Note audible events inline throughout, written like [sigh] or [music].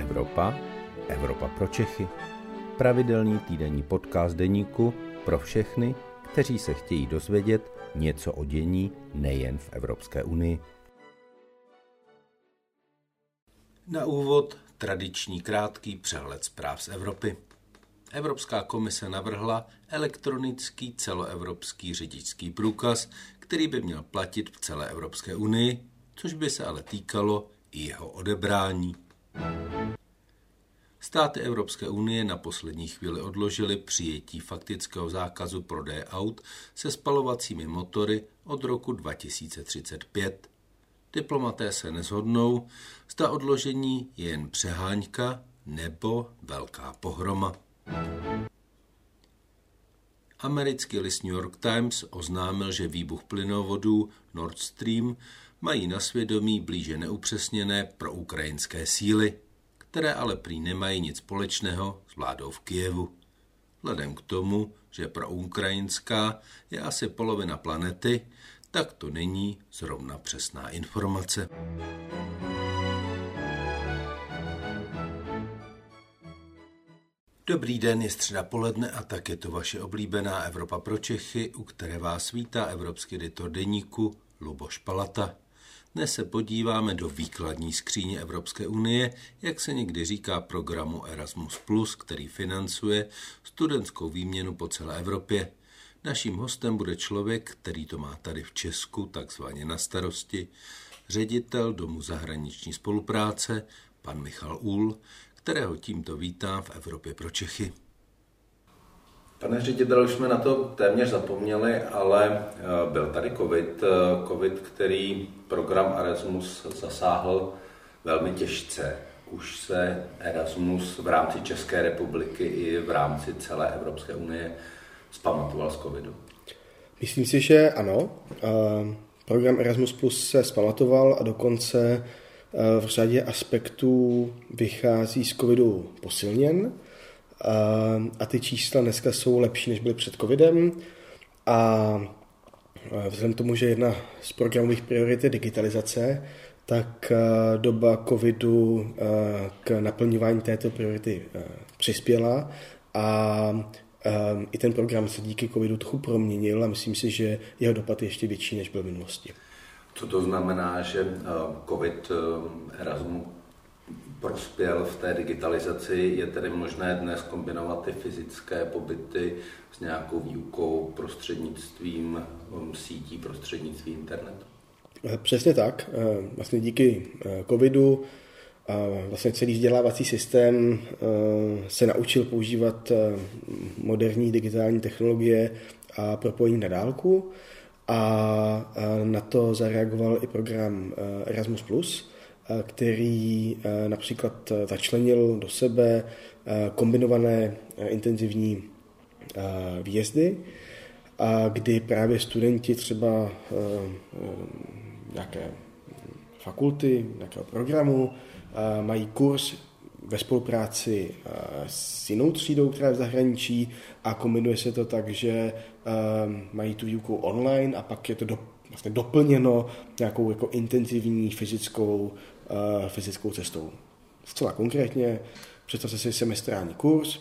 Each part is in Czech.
Evropa, Evropa pro Čechy. Pravidelný týdenní podcast deníku pro všechny, kteří se chtějí dozvědět něco o dění nejen v Evropské unii. Na úvod tradiční krátký přehled zpráv z Evropy. Evropská komise navrhla elektronický celoevropský řidičský průkaz, který by měl platit v celé Evropské unii, což by se ale týkalo i jeho odebrání. Státy Evropské unie na poslední chvíli odložily přijetí faktického zákazu prodeje aut se spalovacími motory od roku 2035. Diplomaté se nezhodnou, zda odložení je jen přeháňka nebo velká pohroma. Americký list New York Times oznámil, že výbuch plynovodů Nord Stream mají na svědomí blíže neupřesněné pro ukrajinské síly, které ale prý nemají nic společného s vládou v Kijevu. Vzhledem k tomu, že pro ukrajinská je asi polovina planety, tak to není zrovna přesná informace. Dobrý den, je středa poledne a tak je to vaše oblíbená Evropa pro Čechy, u které vás vítá evropský editor deníku Luboš Palata. Dnes se podíváme do výkladní skříně Evropské unie, jak se někdy říká programu Erasmus+, který financuje studentskou výměnu po celé Evropě. Naším hostem bude člověk, který to má tady v Česku takzvaně na starosti, ředitel Domu zahraniční spolupráce, pan Michal Úl, kterého tímto vítám v Evropě pro Čechy. Pane ředitel, už jsme na to téměř zapomněli, ale eh, byl tady COVID, eh, COVID, který program Erasmus zasáhl velmi těžce. Už se Erasmus v rámci České republiky i v rámci celé Evropské unie zpamatoval z covidu. Myslím si, že ano. Eh, program Erasmus Plus se zpamatoval a dokonce v řadě aspektů vychází z covidu posilněn. A ty čísla dneska jsou lepší, než byly před covidem. A vzhledem k tomu, že jedna z programových priorit je digitalizace, tak doba covidu k naplňování této priority přispěla a i ten program se díky covidu trochu proměnil a myslím si, že jeho dopad je ještě větší, než byl v minulosti. Co to znamená, že covid Erasmus prospěl v té digitalizaci. Je tedy možné dnes kombinovat ty fyzické pobyty s nějakou výukou prostřednictvím um, sítí, prostřednictvím internetu? Eh, přesně tak. Eh, vlastně díky eh, covidu vlastně celý vzdělávací systém se naučil používat moderní digitální technologie a propojení na dálku a na to zareagoval i program Erasmus+, který například začlenil do sebe kombinované intenzivní výjezdy, kdy právě studenti třeba nějaké fakulty, nějakého programu mají kurz ve spolupráci s jinou třídou, která je v zahraničí a kombinuje se to tak, že mají tu výuku online a pak je to do, vlastně doplněno nějakou jako intenzivní fyzickou Eh, fyzickou cestou. Zcela konkrétně představte si semestrální kurz,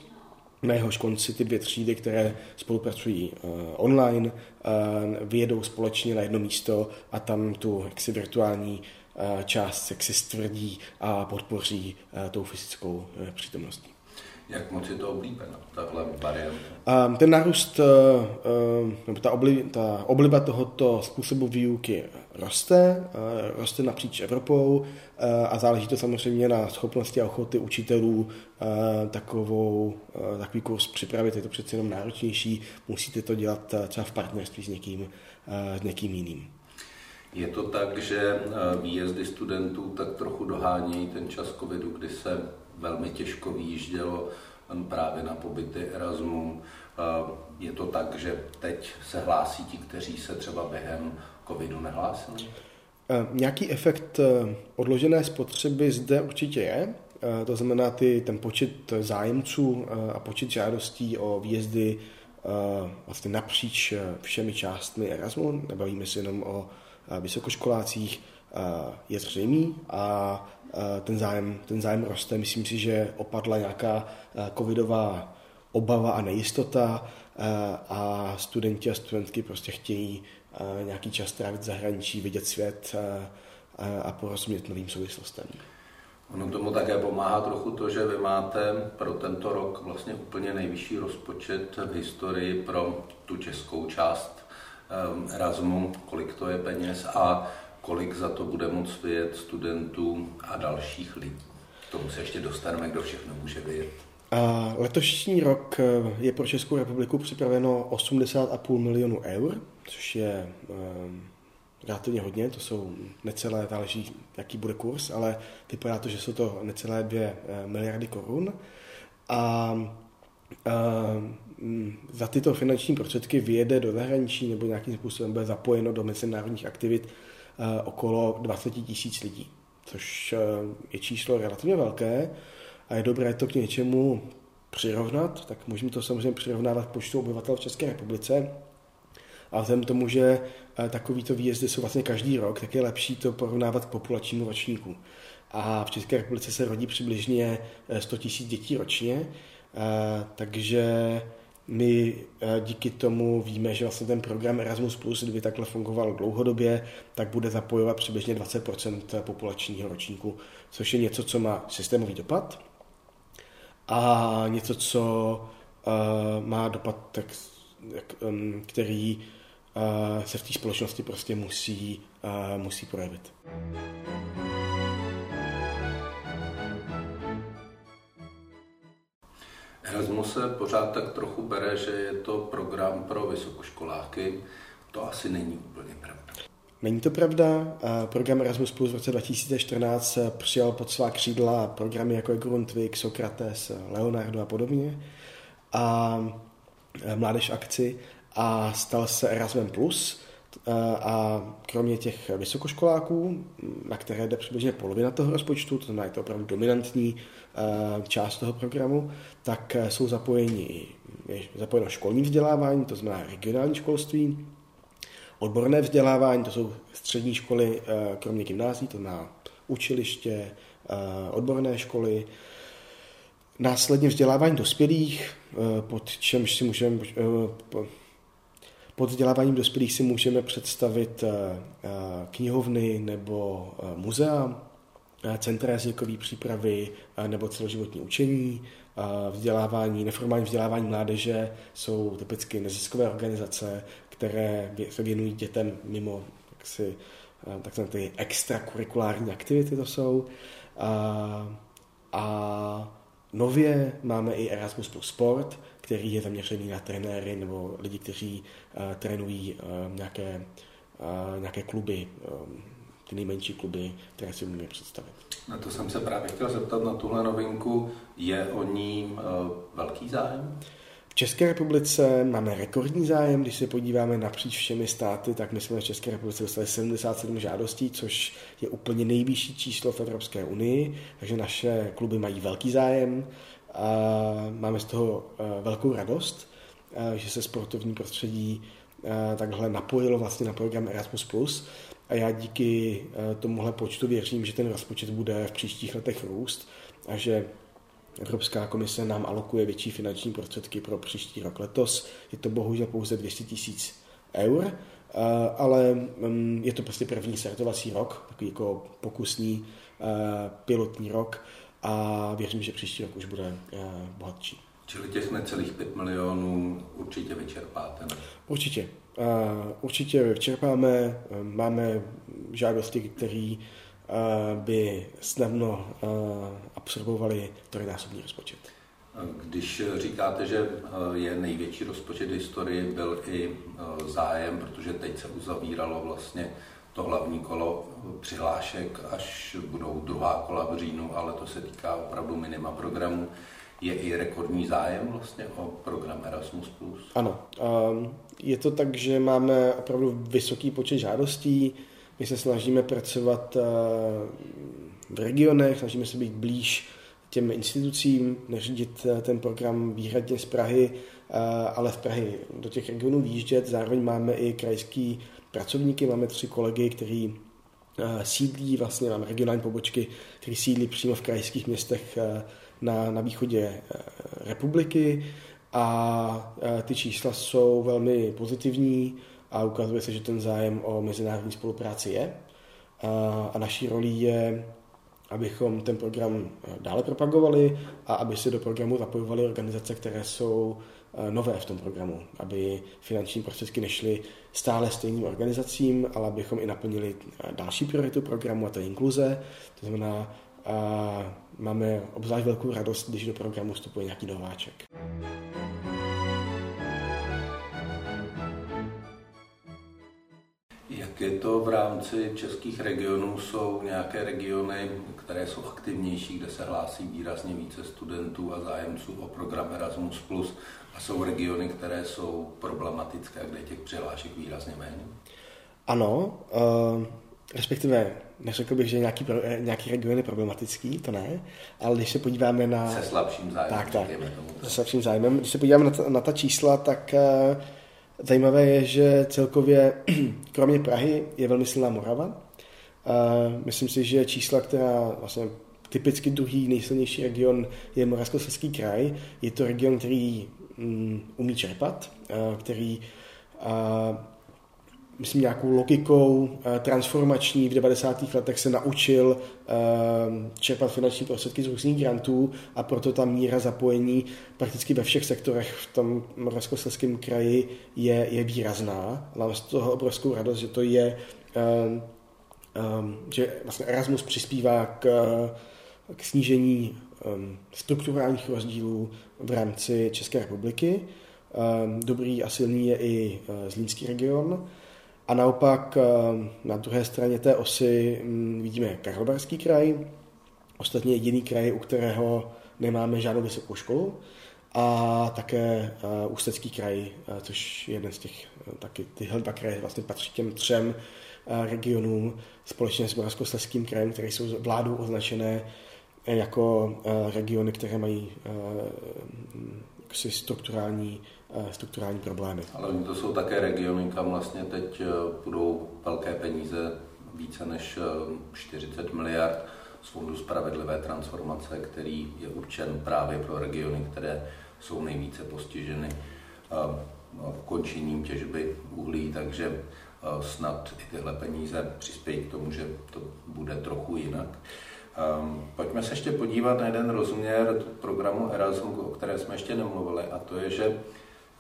na jehož konci ty dvě třídy, které spolupracují uh, online, uh, vyjedou společně na jedno místo a tam tu jaksi virtuální uh, část jaksi stvrdí a podpoří uh, tou fyzickou uh, přítomností. Jak moc je to oblíbeno, tahle varianta? Um, ten nárůst, uh, nebo ta, obli, ta obliba tohoto způsobu výuky roste, uh, roste napříč Evropou uh, a záleží to samozřejmě na schopnosti a ochoty učitelů uh, takovou, uh, takový kurz připravit. Je to přece jenom náročnější, musíte to dělat třeba v partnerství s někým, uh, s někým jiným. Je to tak, že výjezdy studentů tak trochu dohánějí ten čas covidu, kdy se velmi těžko vyjíždělo právě na pobyty Erasmu. Je to tak, že teď se hlásí ti, kteří se třeba během covidu nehlásili? E, nějaký efekt odložené spotřeby zde určitě je. To znamená, ty, ten počet zájemců a počet žádostí o výjezdy vlastně napříč všemi částmi Erasmu, nebavíme se jenom o vysokoškolácích, je zřejmý a ten zájem, ten zájem roste. Myslím si, že opadla nějaká covidová obava a nejistota a studenti a studentky prostě chtějí nějaký čas trávit zahraničí, vidět svět a porozumět novým souvislostem. Ono tomu také pomáhá trochu to, že vy máte pro tento rok vlastně úplně nejvyšší rozpočet v historii pro tu českou část Erasmu, kolik to je peněz a kolik za to bude moct vyjet studentů a dalších lidí. K tomu se ještě dostaneme, kdo všechno může vyjet. Letošní rok eh, je pro Českou republiku připraveno 80,5 milionů eur, což je um, relativně hodně, to jsou necelé, záleží, jaký bude kurz, ale vypadá to, že jsou to necelé 2 eh, miliardy korun. A uh, za tyto finanční prostředky vyjede do zahraničí nebo nějakým způsobem bude zapojeno do mezinárodních aktivit uh, okolo 20 tisíc lidí, což uh, je číslo relativně velké a je dobré to k něčemu přirovnat, tak můžeme to samozřejmě přirovnávat počtu obyvatel v České republice. A vzhledem tomu, že eh, takovýto výjezdy jsou vlastně každý rok, tak je lepší to porovnávat k populačnímu ročníku. A v České republice se rodí přibližně 100 eh, 000 dětí ročně, eh, takže my díky tomu víme, že vlastně ten program Erasmus+, kdyby takhle fungoval dlouhodobě, tak bude zapojovat přibližně 20% populačního ročníku, což je něco, co má systémový dopad a něco, co má dopad, tak, který se v té společnosti prostě musí, musí projevit. Erasmus se pořád tak trochu bere, že je to program pro vysokoškoláky. To asi není úplně pravda. Není to pravda. Program Erasmus Plus v roce 2014 přijal pod svá křídla programy jako je Grundtvig, Sokrates, Leonardo a podobně. A Mládež akci a stal se Erasmus Plus a kromě těch vysokoškoláků, na které jde přibližně polovina toho rozpočtu, to znamená, je to opravdu dominantní část toho programu, tak jsou zapojeni je zapojeno školní vzdělávání, to znamená regionální školství, odborné vzdělávání, to jsou střední školy, kromě gymnází, to znamená učiliště, odborné školy, následně vzdělávání dospělých, pod čemž si můžeme pod vzděláváním dospělých si můžeme představit eh, eh, knihovny nebo eh, muzea, centra jazykové přípravy nebo celoživotní učení, vzdělávání, neformální vzdělávání mládeže jsou typicky neziskové organizace, které se věnují dětem mimo jaksi, takzvané ty extrakurikulární aktivity to jsou. A, a nově máme i Erasmus plus sport, který je zaměřený na trenéry nebo lidi, kteří uh, trénují uh, nějaké, uh, nějaké kluby, ty nejmenší kluby, které si umíme představit. Na to jsem se právě chtěl zeptat na tuhle novinku. Je o ní uh, velký zájem? V České republice máme rekordní zájem, když se podíváme napříč všemi státy, tak my jsme v České republice dostali 77 žádostí, což je úplně nejvyšší číslo v Evropské unii, takže naše kluby mají velký zájem. A máme z toho e, velkou radost, e, že se sportovní prostředí takhle napojilo vlastně na program Erasmus+. A já díky tomuhle počtu věřím, že ten rozpočet bude v příštích letech růst a že Evropská komise nám alokuje větší finanční prostředky pro příští rok. Letos je to bohužel pouze 200 tisíc eur, ale mm, je to prostě první startovací rok, takový jako pokusný pilotní rok a věřím, že příští rok už bude eh, bohatší. Čili těch necelých 5 milionů určitě vyčerpáte? Ne? Určitě. Určitě vyčerpáme. Máme žádosti, které by snadno absorbovali trojnásobný rozpočet. Když říkáte, že je největší rozpočet historii, byl i zájem, protože teď se uzavíralo vlastně to hlavní kolo přihlášek, až budou druhá kola v říjnu, ale to se týká opravdu minima programu. Je i rekordní zájem vlastně o program Erasmus+. Ano, um, je to tak, že máme opravdu vysoký počet žádostí. My se snažíme pracovat uh, v regionech, snažíme se být blíž těm institucím, neřídit uh, ten program výhradně z Prahy, uh, ale v Prahy do těch regionů výjíždět. Zároveň máme i krajský pracovníky. Máme tři kolegy, kteří sídlí, vlastně máme regionální pobočky, které sídlí přímo v krajských městech na, na východě republiky a ty čísla jsou velmi pozitivní a ukazuje se, že ten zájem o mezinárodní spolupráci je. A naší roli je, abychom ten program dále propagovali a aby se do programu zapojovaly organizace, které jsou nové v tom programu, aby finanční prostředky nešly stále stejným organizacím, ale abychom i naplnili další prioritu programu, a to je inkluze. To znamená, máme obzvlášť velkou radost, když do programu vstupuje nějaký nováček. Jak je to v rámci českých regionů? Jsou nějaké regiony, které jsou aktivnější, kde se hlásí výrazně více studentů a zájemců o program Erasmus+, a jsou regiony, které jsou problematické, kde těch přihlášek výrazně méně? Ano, uh, respektive neřekl bych, že nějaký, nějaký region je problematický, to ne, ale když se podíváme na... Se slabším zájmem. Tak, tak, se slabším zájmem. Když se podíváme na ta, na ta čísla, tak uh, Zajímavé je, že celkově [clears throat] kromě Prahy je velmi silná Morava. Myslím si, že čísla, která vlastně typicky druhý nejsilnější region je Moravskoslezský kraj. Je to region, který mm, umí čerpat, který myslím, nějakou logikou eh, transformační v 90. letech se naučil eh, čerpat finanční prostředky z různých grantů a proto ta míra zapojení prakticky ve všech sektorech v tom Moravskoslezském kraji je, je výrazná. Mám z toho obrovskou radost, že to je eh, že vlastně Erasmus přispívá k, k snížení strukturálních rozdílů v rámci České republiky. Dobrý a silný je i Zlínský region. A naopak eh, na druhé straně té osy mm, vidíme Karlovarský kraj, ostatně jediný kraj, u kterého nemáme žádnou vysokou školu, a také uh, Ústecký kraj, uh, což je jeden z těch, taky tyhle dva kraje vlastně patří těm třem regionům společně s Moravskoslezským krajem, které jsou vládou označené jako regiony, které mají uh, strukturální Eh, strukturální problémy. Ale to jsou také regiony, kam vlastně teď budou eh, velké peníze, více než 40 eh, miliard z Fondu spravedlivé transformace, který je určen právě pro regiony, které jsou nejvíce postiženy ukončením těžby uhlí, takže snad i tyhle peníze přispějí k tomu, že to bude trochu jinak. Pojďme se ještě podívat na jeden rozměr programu Erasmus, o které jsme ještě nemluvili, a to je, že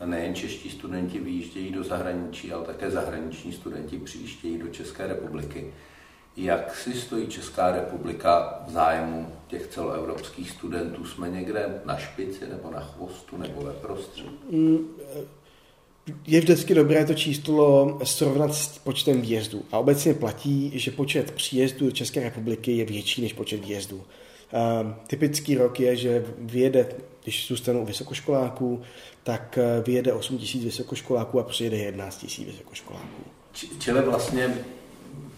nejen čeští studenti vyjíždějí do zahraničí, ale také zahraniční studenti přijíždějí do České republiky. Jak si stojí Česká republika v zájmu těch celoevropských studentů? Jsme někde na špici nebo na chvostu nebo ve prostředí? Je vždycky dobré to číslo srovnat s počtem výjezdů. A obecně platí, že počet příjezdů do České republiky je větší než počet výjezdů. Uh, typický rok je, že vyjede, když zůstanou vysokoškoláků, tak eh, vyjede 8 tisíc vysokoškoláků a přijede 11 tisíc vysokoškoláků. Čili vlastně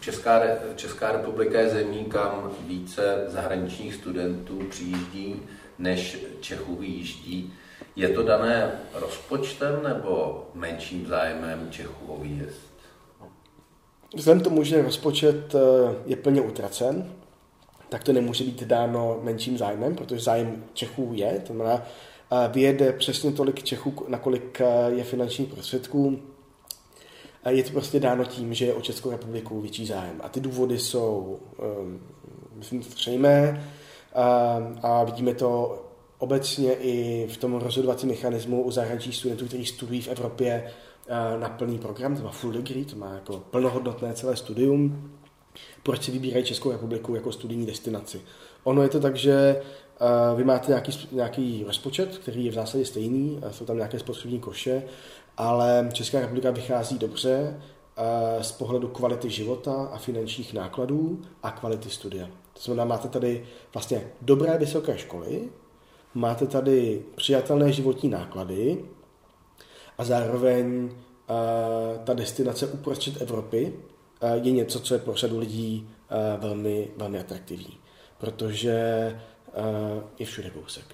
Česká, Česká republika je zemí, kam více zahraničních studentů přijíždí, než Čechů vyjíždí. Je to dané rozpočtem nebo menším zájmem Čechů o výjezd? Vzhledem tomu, že rozpočet eh, je plně utracen, tak to nemůže být dáno menším zájmem, protože zájem Čechů je, to znamená, vyjede přesně tolik Čechů, nakolik eh, je finančních prostředků. Je to prostě dáno tím, že je o Českou republiku větší zájem. A ty důvody jsou, ehm, myslím, zřejmé a vidíme to obecně i v tom rozhodovacím mechanismu u zahraničních studentů, kteří studují v Evropě eh, na plný program, to má full degree, to má jako plnohodnotné celé studium. Proč si vybírají Českou republiku jako studijní destinaci? Ono je to tak, že vy máte nějaký, nějaký rozpočet, který je v zásadě stejný, jsou tam nějaké spotřební koše, ale Česká republika vychází dobře z pohledu kvality života a finančních nákladů a kvality studia. To znamená, máte tady vlastně dobré vysoké školy, máte tady přijatelné životní náklady a zároveň ta destinace uprostřed Evropy je něco, co je pro řadu lidí velmi, velmi atraktivní. Protože je všude kousek.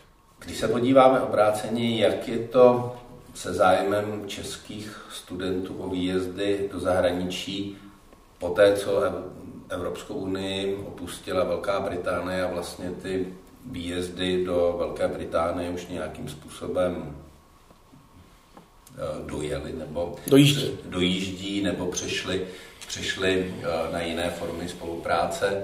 Když se podíváme obráceně, jak je to se zájmem českých studentů o výjezdy do zahraničí po té, co Evropskou unii opustila Velká Británie a vlastně ty výjezdy do Velké Británie už nějakým způsobem eh, dojeli nebo dojíždí, dojíždí nebo přešli, přešli eh, na jiné formy spolupráce.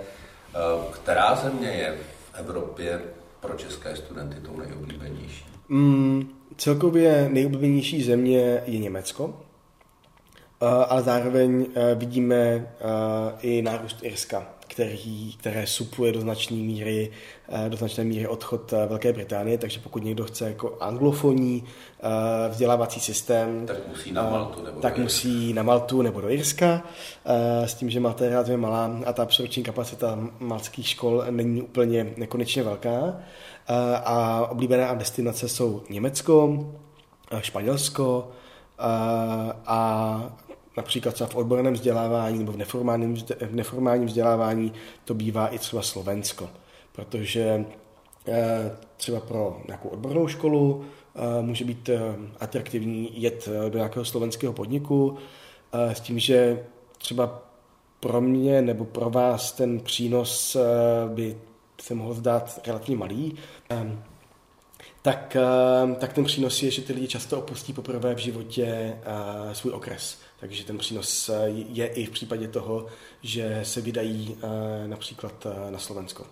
Eh, která země je v Evropě pro české studenty tou nejoblíbenější? Mm, celkově nejoblíbenější země je Německo, ale zároveň vidíme i nárůst Irska který, které supluje do značné míry, eh, do značné míry odchod eh, Velké Británie, takže pokud někdo chce jako anglofonní eh, vzdělávací systém, tak musí na Maltu nebo tak do musí na Maltu nebo do Irska, s tím, že Malta je relativně malá a ta absorpční kapacita maltských škol není úplně nekonečně velká. A oblíbené destinace jsou Německo, Španělsko a například třeba v odborném vzdělávání nebo v neformálním, v neformálním vzdělávání to bývá i třeba Slovensko, protože eh, třeba pro nějakou odbornou školu eh, může být eh, atraktivní jet do nějakého slovenského podniku s tím, že třeba pro mě nebo pro vás ten přínos by se mohl zdát relativně malý, tak, tak ten přínos je, že ty lidi často opustí poprvé v životě svůj okres. Takže ten přínos eh, je i v případě toho, že se vydají eh, například eh, na Slovensko.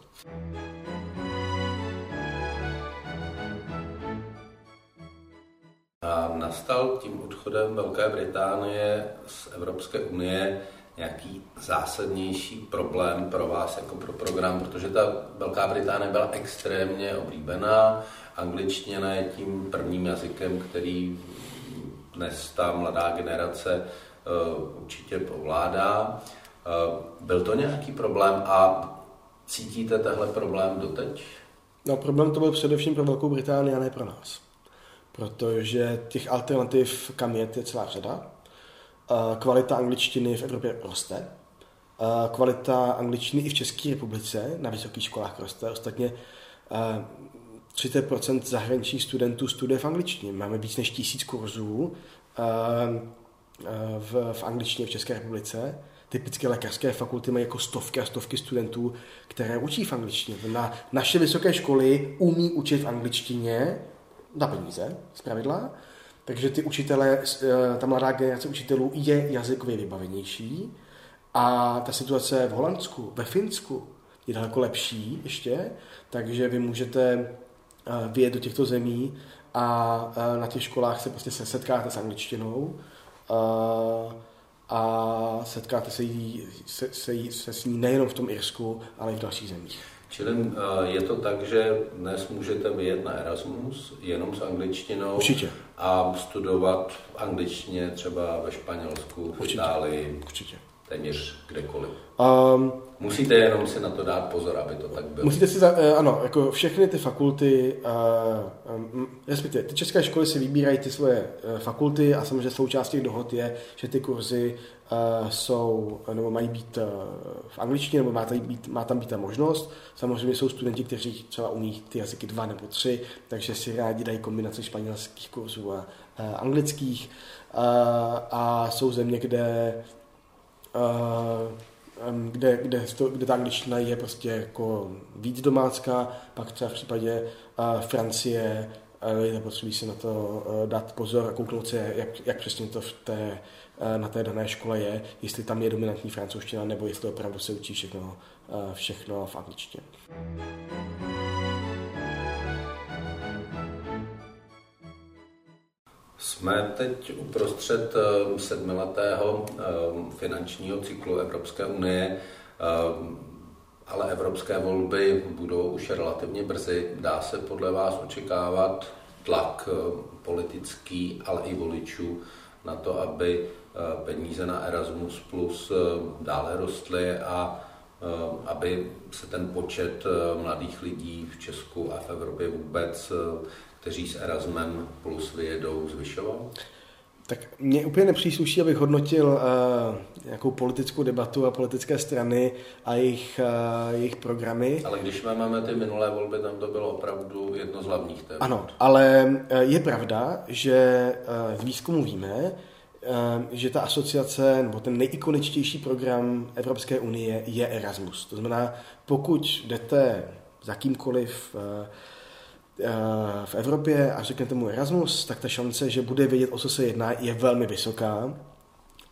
A nastal tím odchodem Velké Británie z Evropské unie nějaký zásadnější problém pro vás jako pro program, protože ta Velká Británie byla extrémně oblíbená. Angličtina je tím prvním jazykem, který dnes ta mladá generace eh, určitě povládá. Eh, byl to nějaký problém a cítíte tehle problém doteď? No problém to byl především pro Velkou Británii a ne pro nás. Protože těch alternativ, kam jet, je celá řada. Eh, kvalita angličtiny v Evropě roste. Kvalita angličtiny i v České republice na vysokých školách roste. Ostatně 30% zahraničních studentů studuje v angličtině. Máme víc než tisíc kurzů v, v angličtině v České republice. Typické lékařské fakulty mají jako stovky a stovky studentů, které učí v angličtině. Na naše vysoké školy umí učit v angličtině na peníze, z pravidla. Takže ty učitele, eh, ta mladá generace učitelů je jazykově vybavenější. A ta situace v Holandsku, ve Finsku je daleko lepší ještě, takže vy můžete vyjet do těchto zemí a na těch školách se prostě se setkáte s angličtinou a setkáte se, jí, se, se, jí, se s ní nejenom v tom Irsku, ale i v dalších zemích. Čili je to tak, že dnes můžete vyjet na Erasmus jenom s angličtinou Určitě. a studovat v angličtině třeba ve Španělsku, v Určitě. Itálii, Určitě. téměř kdekoliv. Um, Musíte jenom si na to dát pozor, aby to tak bylo. Musíte si, za, eh, ano, jako všechny ty fakulty, uh, respektive ty české školy si vybírají ty svoje fakulty a samozřejmě součástí dohod je, že ty kurzy jsou, nebo mají být v angličtině, nebo má, tady být, má tam být ta možnost. Samozřejmě jsou studenti, kteří třeba umí ty jazyky dva nebo tři, takže si rádi dají kombinaci španělských kurzů a anglických. A jsou země, kde kde, kde, kde ta angličtina je prostě jako víc domácká, pak třeba v případě uh, Francie uh, je potřeba si na to uh, dát pozor a kouknout se, jak, jak přesně to v té, uh, na té dané škole je, jestli tam je dominantní francouzština, nebo jestli opravdu se učí všechno, uh, všechno v angličtině. Jsme teď uprostřed eh, sedmiletého eh, finančního cyklu Evropské unie, eh, ale evropské volby budou už relativně brzy. Dá se podle vás očekávat tlak politický, ale i voličů na to, aby peníze na Erasmus Plus dále rostly a aby se ten počet mladých lidí v Česku a v Evropě vůbec kteří s Erasmem plus vyjedou, zvyšoval? Tak mě úplně nepřísluší, abych hodnotil uh, nějakou politickou debatu a politické strany a jejich, uh, jejich programy. Ale když máme ty minulé volby, tam to bylo opravdu jedno z hlavních témat. Ano, ale je pravda, že uh, z výzkumu víme, že ta asociace, nebo ten nejikoničtější program Evropské unie je Erasmus. To znamená, pokud jdete za kýmkoliv uh, Eh, v Evropě a řeknete mu Erasmus, tak ta šance, že bude vědět, o co se jedná, je velmi vysoká.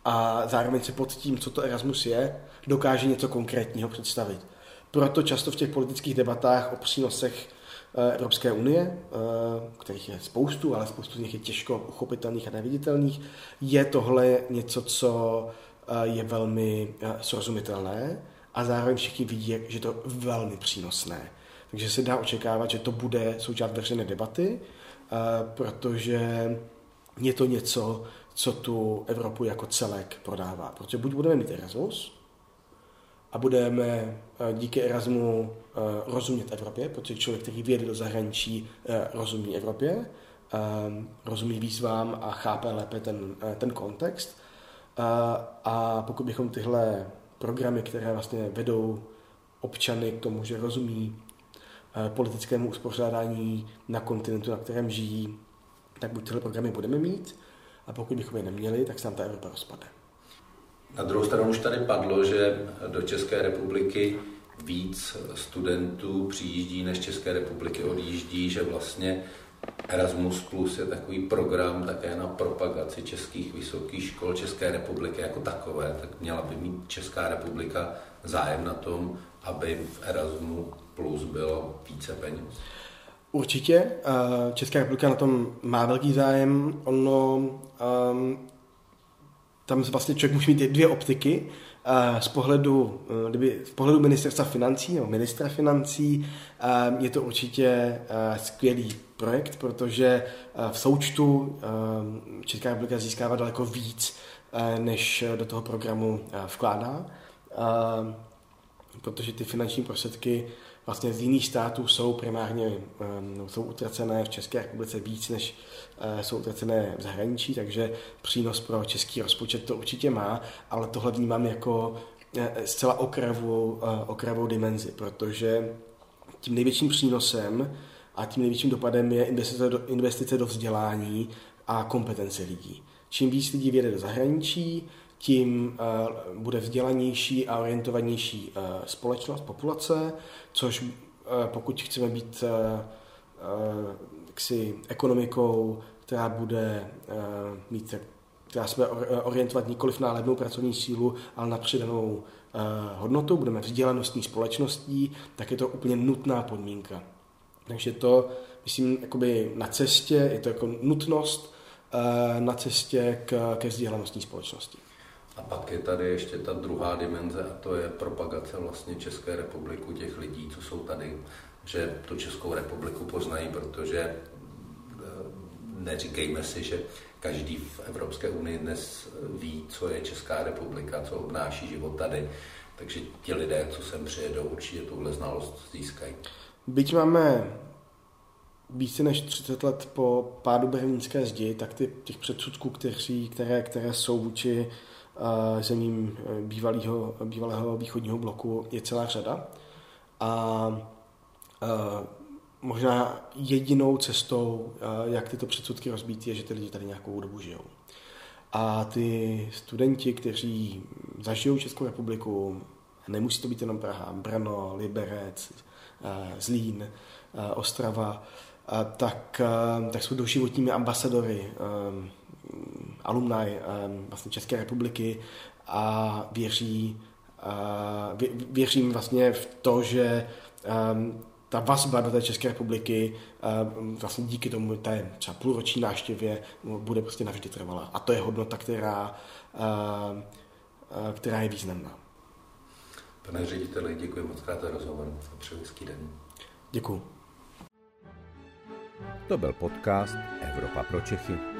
A zároveň se pod tím, co to Erasmus je, dokáže něco konkrétního představit. Proto často v těch politických debatách o přínosech eh, Evropské unie, eh, kterých je spoustu, ale spoustu z nich je těžko uchopitelných a neviditelných, je tohle něco, co je velmi srozumitelné a zároveň všichni vidí, že je to velmi přínosné. Takže se dá očekávat, že to bude součást veřejné debaty, eh, protože je to něco, co tu Evropu jako celek prodává. Protože buď budeme mít Erasmus a budeme eh, díky Erasmu eh, rozumět Evropě, protože člověk, který vyjede do zahraničí, rozumí Evropě, rozumí výzvám a chápe lépe ten, ten kontext. A pokud bychom tyhle programy, které vlastně vedou občany k tomu, že rozumí politickému uspořádání na kontinentu, na kterém žijí, tak buď tyhle programy budeme mít, a pokud bychom je neměli, tak se nám ta Evropa rozpadne. Na druhou stranu už tady padlo, že do České republiky víc studentů přijíždí, než České republiky odjíždí, že vlastně Erasmus Plus je takový program také na propagaci českých vysokých škol České republiky jako takové, tak měla by mít Česká republika zájem na tom, aby v Erasmu plus bylo více peněz? Určitě. Eh, Česká republika na tom má velký zájem. Ono, um, tam vlastně člověk může mít dvě optiky. Eh, z pohledu, eh, kdyby, z pohledu ministerstva financí nebo ministra financí je to určitě skvělý projekt, protože v součtu Česká republika získává daleko víc, než do toho programu vkládá, protože ty finanční prostředky vlastně z jiných států jsou primárně um, jsou utracené v České republice víc, než uh, jsou utracené v zahraničí, takže přínos pro český rozpočet to určitě má, ale tohle vnímám jako uh, zcela okrajovou, uh, okrajovou dimenzi, protože tím největším přínosem a tím největším dopadem je investice do, investice do vzdělání a kompetence lidí. Čím víc lidí vyjede do zahraničí, tím uh, bude vzdělanější a orientovanější uh, společnost, populace, což uh, pokud chceme být ksi ekonomikou, která bude mít která se bude orientovat nikoliv na levnou pracovní sílu, ale na přidanou hodnotu, budeme vzdělanostní společností, tak je to úplně nutná podmínka. Takže to, myslím, jakoby na cestě, je to jako nutnost na cestě k, ke vzdělanostní společnosti. A pak je tady ještě ta druhá dimenze a to je propagace vlastně České republiku těch lidí, co jsou tady, že tu Českou republiku poznají, protože eh, neříkejme si, že každý v Evropské unii dnes ví, co je Česká republika, co obnáší život tady. Takže ti lidé, co sem přijedou, určitě tuhle znalost získají. Byť máme více než 30 let po pádu berlínské zdi, tak ty, těch předsudků, kteří, které, které jsou vůči zemím eh, bývalého, bývalého východního bloku je celá řada. A eh, možná jedinou cestou, eh, jak tyto předsudky rozbít, je, že ty lidi tady nějakou dobu žijou. A ty studenti, kteří zažijou Českou republiku, nemusí to být jenom Praha, Brno, Liberec, Zlín, Ostrava, tak, tak jsou doživotními ambasadory alumni vlastně České republiky a věří, věřím vlastně v to, že ta vazba do té České republiky vlastně díky tomu té třeba půlroční návštěvě bude prostě navždy trvalá. A to je hodnota, která, která je významná. Pane řediteli, děkuji moc krát za rozhovor a přeji den. Děkuji. To byl podcast Evropa pro Čechy.